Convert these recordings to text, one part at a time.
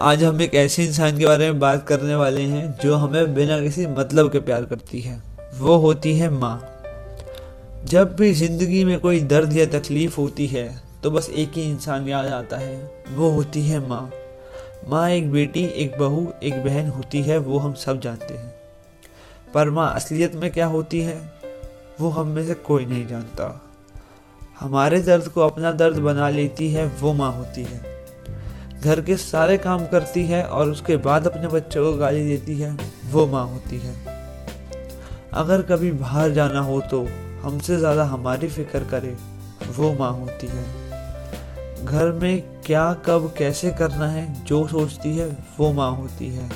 आज हम एक ऐसे इंसान के बारे में बात करने वाले हैं जो हमें बिना किसी मतलब के प्यार करती है। वो होती है माँ। जब भी ज़िंदगी में कोई दर्द या तकलीफ़ होती है तो बस एक ही इंसान याद आता है। वो होती है माँ। माँ एक बेटी, एक बहू, एक बहन होती है, वो हम सब जानते हैं। पर माँ, असलियत में क्या होती है? वो हम में से कोई नहीं जानता। हमारे दर्द को अपना दर्द बना लेती है, वो माँ होती है। घर के सारे काम करती है और उसके बाद अपने बच्चों को गाली देती है, वो माँ होती है। अगर कभी बाहर जाना हो तो हमसे ज़्यादा हमारी फ़िक्र करे, वो माँ होती है। घर में क्या, कब, कैसे करना है, जो सोचती है, वो माँ होती है।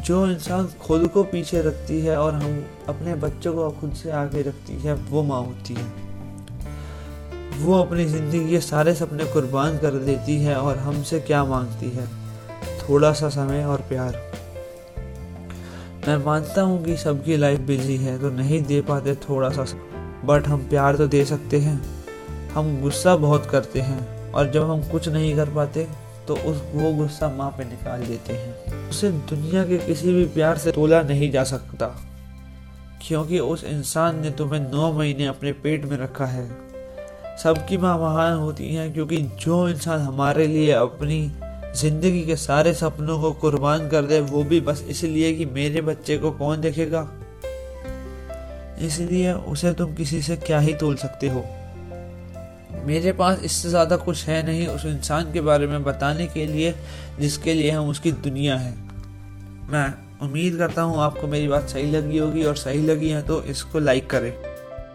जो इंसान खुद को पीछे रखती है और हम अपने बच्चों को खुद से आगे रखती है, वो माँ होती है। वो अपनी ज़िंदगी के सारे सपने कुर्बान कर देती है और हमसे क्या मांगती है? थोड़ा सा समय और प्यार। मैं मानता हूँ कि सबकी लाइफ बिज़ी है तो नहीं दे पाते थोड़ा सा बट हम प्यार तो दे सकते हैं। हम गुस्सा बहुत करते हैं, और जब हम कुछ नहीं कर पाते तो उस, वो गुस्सा माँ पे निकाल देते हैं। उसे दुनिया के किसी भी प्यार से तोला नहीं जा सकता, क्योंकि उस इंसान ने तुम्हें नौ महीने अपने पेट में रखा है। सबकी माँ महान होती हैं, क्योंकि जो इंसान हमारे लिए अपनी ज़िंदगी के सारे सपनों को कुर्बान कर दे, वो भी बस इसलिए कि मेरे बच्चे को कौन देखेगा? इसलिए उसे तुम किसी से क्या ही तोल सकते हो? मेरे पास इससे ज़्यादा कुछ है नहीं उस इंसान के बारे में बताने के लिए, जिसके लिए हम उसकी दुनिया है। मैं उम्मीद करता हूँ आपको मेरी बात सही लगी होगी, और सही लगी है तो इसको लाइक करें।